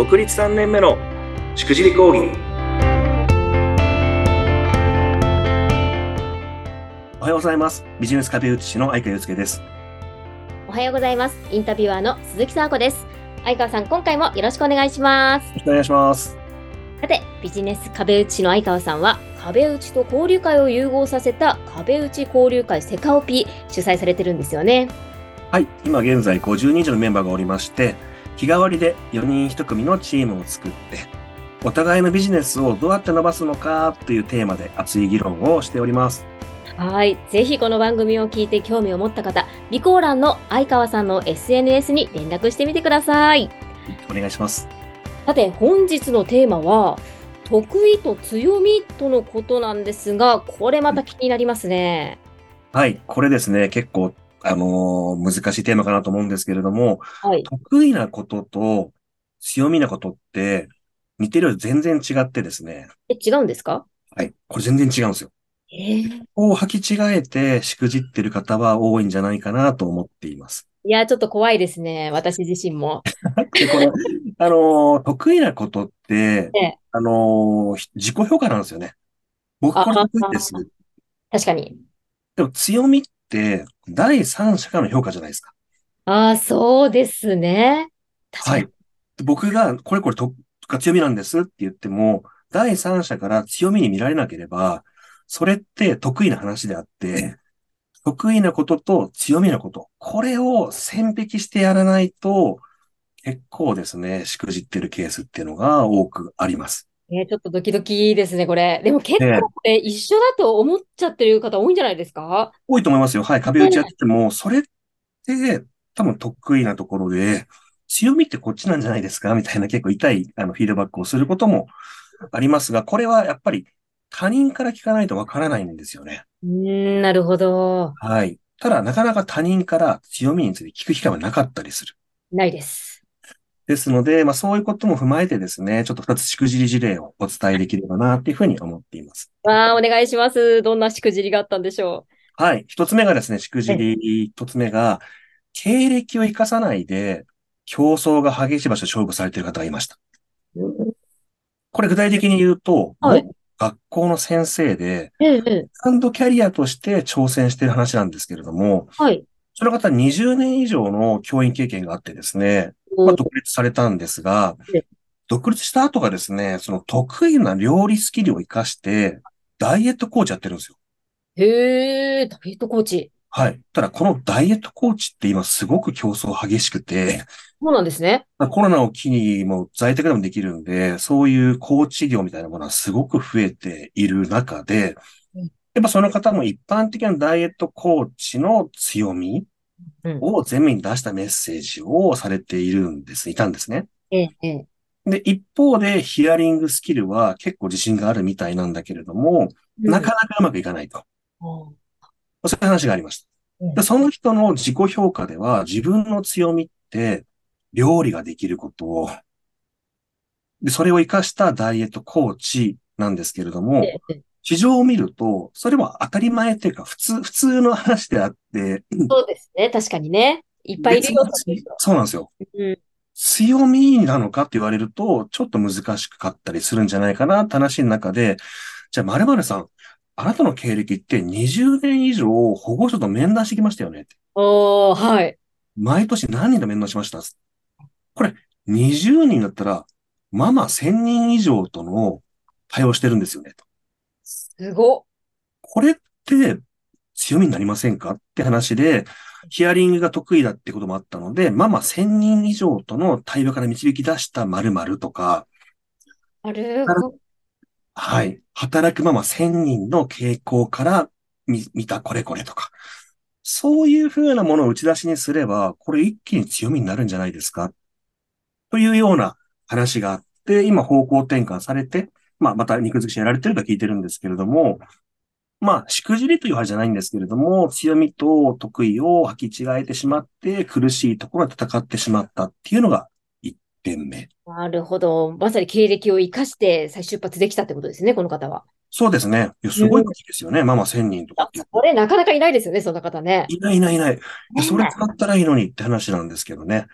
独立3年目のしくじり講義おはようございますビジネス壁打ち師の相川祐介ですおはようございます。インタビュアーの鈴木沢子です。相川さん、今回もよろしくお願いします。よろしくお願いしますさて、ビジネス壁打ちの相川さんは、壁打ちと交流会を融合させた壁打ち交流会セカオピ主催されてるんですよね。はい今現在50人以上のメンバーがおりまして日替わりで4人1組のチームを作ってお互いのビジネスをどうやって伸ばすのかというテーマで熱い議論をしておりますはい。ぜひこの番組を聞いて興味を持った方、備考欄の相川さんの SNS に連絡してみてください。お願いしますさて、本日のテーマは、得意と強みとのことなんですが、これまた気になりますね。はいこれですね結構あのー難しいテーマかなと思うんですけれどもはい。得意なことと強みなことって似てるより全然違ってですね。え、違うんですか？はい。これ全然違うんですよ。えーこう履き違えてしくじってる方は多いんじゃないかなと思っています。いや、ちょっと怖いですね。私自身も。で、これ、あのー得意なことってええ、あのー自己評価なんですよね。僕これ得意です。確かに。でも強みって第三者からの評価じゃないですか。ああ、そうですね。はい。で僕がこれこれとが強みなんですって言っても、第三者から強みに見られなければ、それって得意な話であって、得意なことと強みなこと、これを線引きしてやらないと、結構ですね、しくじってるケースっていうのが多くあります。ね、ちょっとドキドキですね、これ。でも結ええ構これ一緒だと思っちゃってる方多いんじゃないですか？多いと思いますよ。はい。壁打ちやってても、それって多分得意なところで、強みってこっちなんじゃないですか？みたいな結構痛いあのフィードバックをすることもありますが、これはやっぱり他人から聞かないとわからないんですよね。うーん、なるほど。はい。ただ、なかなか他人から強みについて聞く機会はなかったりする。ないです。ですので、まあそういうことも踏まえてですね、ちょっと二つしくじり事例をお伝えできればなっていうふうに思っています。わあ、お願いします。どんなしくじりがあったんでしょはい。一つ目がですね、しくじり、一つ目が、経歴を生かさないで、競争が激しい場所で勝負されている方がいました。う。これ具体的に言うと、はい学校の先生で、ええ、ええ。ハンドキャリアとして挑戦している話なんですけれども、はい。その方20年以上の教員経験があってですね、まあ、独立されたんですがええ、独立した後がですね、その得意な料理スキルを活かして、ダイエットコーチやってるんですよ。へえ、ダイエットコーチ。はい。ただ、このダイエットコーチって今すごく競争激しくて、そうなんですね。まあコロナを機にもう在宅でもできるんで、そういうコーチ業みたいなものはすごく増えている中でうん、やっぱその方も一般的なダイエットコーチの強みうん。を前面に出したメッセージをされているんです、いたんですね。ええ、ええ。で、一方でヒアリングスキルは結構自信があるみたいなんだけれども、なかなかうまくいかないと。うんそういう話がありました。うんでその人の自己評価では自分の強みって料理ができることで、それを活かしたダイエットコーチなんですけれども市場を見ると、それは当たり前っていうか普通、普通の話であって、そうですね。確かにね。いっぱいいるよ。そうなんですよ。うん。強みなのかって言われると、ちょっと難しかったりするんじゃないかなって話の中で、じゃあ、〇〇さん、あなたの経歴って20年以上保護者と面談してきましたよね。おー、はい。毎年何人と面談しました？これ、20人だったら、ママ1000人以上との対応してるんですよね。とすご。これって強みになりませんか？って話で、ヒアリングが得意だってこともあったので、ママ1000人以上との対話から導き出した〇〇とか、なるほど。はい。働くママ1000人の傾向から見見たこれこれとか。そういうふうなものを打ち出しにすれば、これ一気に強みになるんじゃないですか？というような話があって、今方向転換されて、まあまた肉付きやられてると聞いてるんですけれども、まあ、しくじりという話じゃないんですけれども、強みと得意を履き違えてしまって、苦しいところで戦ってしまったっていうのが1点目。なるほど。まさに経歴を生かして再出発できたってことですね、この方は。そうですね。いやすごい数ですよね。ママ1000人とか。これなかなかいないですよね、そんな方ね。いないいないいない。それ使ったらいいのにって話なんですけどね。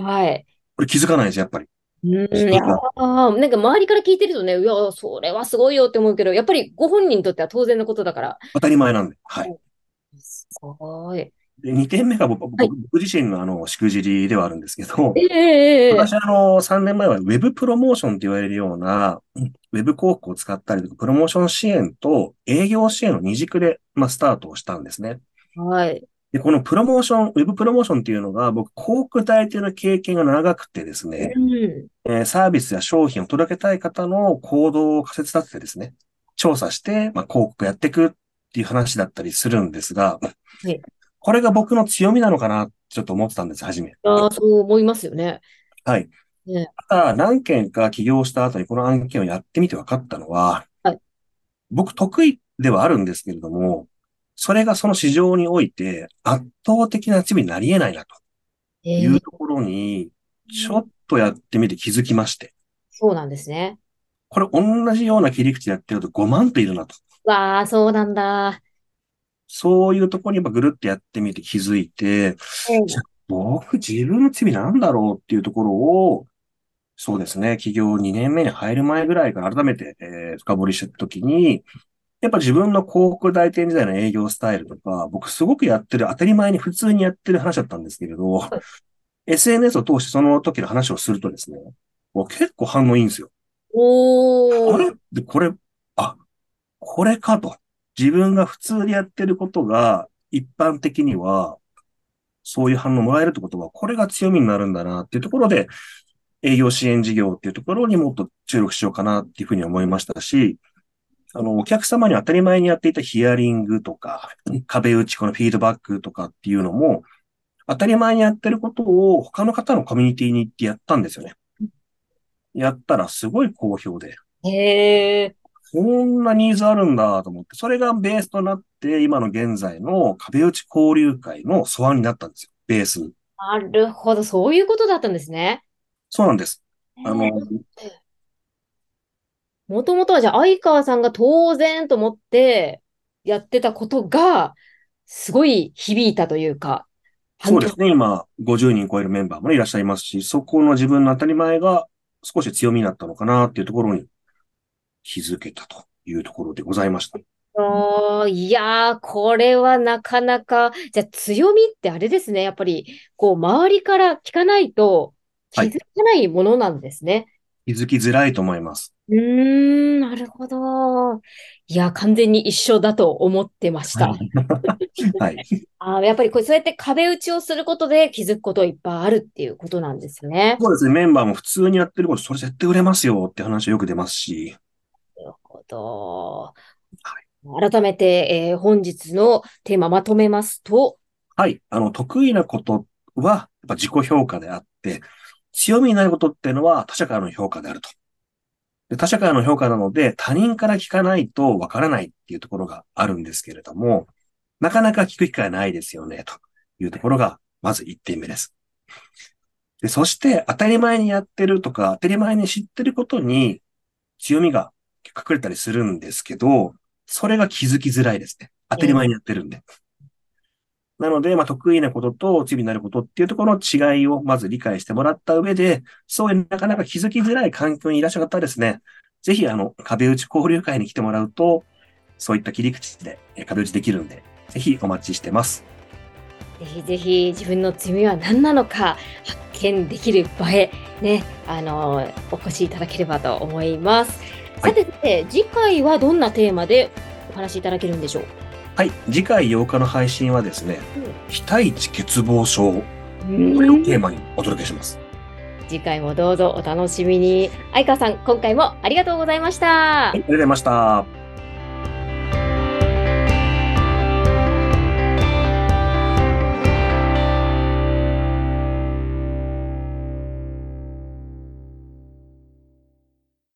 はい。これ気づかないです、やっぱり。うん、いやーなんか周りから聞いてるとね、いや、それはすごいよって思うけど、やっぱりご本人にとっては当然のことだから。当たり前なんで。はい。すごい。で、2点目が僕はい僕自身のあの、しくじりではあるんですけど、ええええ私あの、3年前はウェブプロモーションって言われるような、うんウェブ広告を使ったりとか、プロモーション支援と営業支援の二軸で、まあ、スタートをしたんですね。はい。で、このプロモーション、ウェブプロモーションっていうのが、僕、広告代理店の経験が長くてですね、うん。えーサービスや商品を届けたい方の行動を仮説立ててですね、調査して、まあ、広告やっていくっていう話だったりするんですが、いこれが僕の強みなのかなってちょっと思ってたんです、初め。ああ、そう思いますよね。はい。ねただ、何件か起業した後にこの案件をやってみて分かったのは、はい僕得意ではあるんですけれども、それがその市場において圧倒的な罪になり得ないなとええいうところに、ちょっとやってみて気づきまして、そうなんですね。これ同じような切り口でやってると5万といるなと。わあ、そうなんだ。そういうところにぐるってやってみて気づいて、じゃあ僕自分の罪なんだろうっていうところを、そうですね、起業2年目に入る前ぐらいから改めて、えー深掘りしてたときに、やっぱ自分の広告代理店時代の営業スタイルとか、僕すごくやってる、当たり前に普通にやってる話だったんですけれど、SNS を通してその時の話をするとですね、もう結構反応いいんですよ。おー。あれ？で、これ、あ、これかと。自分が普通にやってることが、一般的には、そういう反応もらえるってことは、これが強みになるんだなっていうところで、営業支援事業っていうところにもっと注力しようかなっていうふうに思いましたし、あの、お客様に当たり前にやっていたヒアリングとか、壁打ち、このフィードバックとかっていうのも、当たり前にやってることを他の方のコミュニティに行ってやったんですよね。やったらすごい好評で。へえ。こんなニーズあるんだと思って、それがベースとなって、今の現在の壁打ち交流会の素案になったんですよ。ベースに。なるほど。そういうことだったんですね。そうなんです。あの、もともとはじゃあ、相川さんが当然と思ってやってたことが、すごい響いたというか、そうですね。今、50人超えるメンバーもね、いらっしゃいますし、そこの自分の当たり前が少し強みになったのかなっていうところに気づけたというところでございました。あーいやー、これはなかなか、じゃあ強みってあれですね。やっぱり、こう、周りから聞かないと気はいづかないものなんですね。気づきづらいと思います。うーん、なるほど。いや、完全に一緒だと思ってました。はい。あーやっぱりこう、そうやって壁打ちをすることで気づくこといっぱいあるっていうことなんですね。そうですね。メンバーも普通にやってること、それ絶対売れますよって話よく出ますし、なるほど。改めて、えー本日のテーマまとめますと、はい。あの、得意なことは、やっぱ自己評価であって、強みになることっていうのは他者からの評価であると。で他者からの評価なので、他人から聞かないとわからないっていうところがあるんですけれども、なかなか聞く機会ないですよね、というところが、まず1点目です。で、そして、当たり前にやってるとか、当たり前に知ってることに強みが隠れたりするんですけど、それが気づきづらいですね。当たり前にやってるんで。なので、まあ、得意なことと罪になることっていうところの違いをまず理解してもらった上で、そういうなかなか気づきづらい環境にいらっしゃる方はですね、ぜひ、あの、壁打ち交流会に来てもらうと、そういった切り口で壁打ちできるんで、ぜひお待ちしてます。ぜひぜひ自分の強みは何なのか発見できる場へね、あのお越しいただければと思います。はいさて、次回はどんなテーマでお話しいただけるんでしょう？はい。次回8日の配信はですね、非対値欠乏症、こうんれをテーマにお届けします。次回もどうぞお楽しみに。相川さん、今回もありがとうございました。はい、ありがとうございました。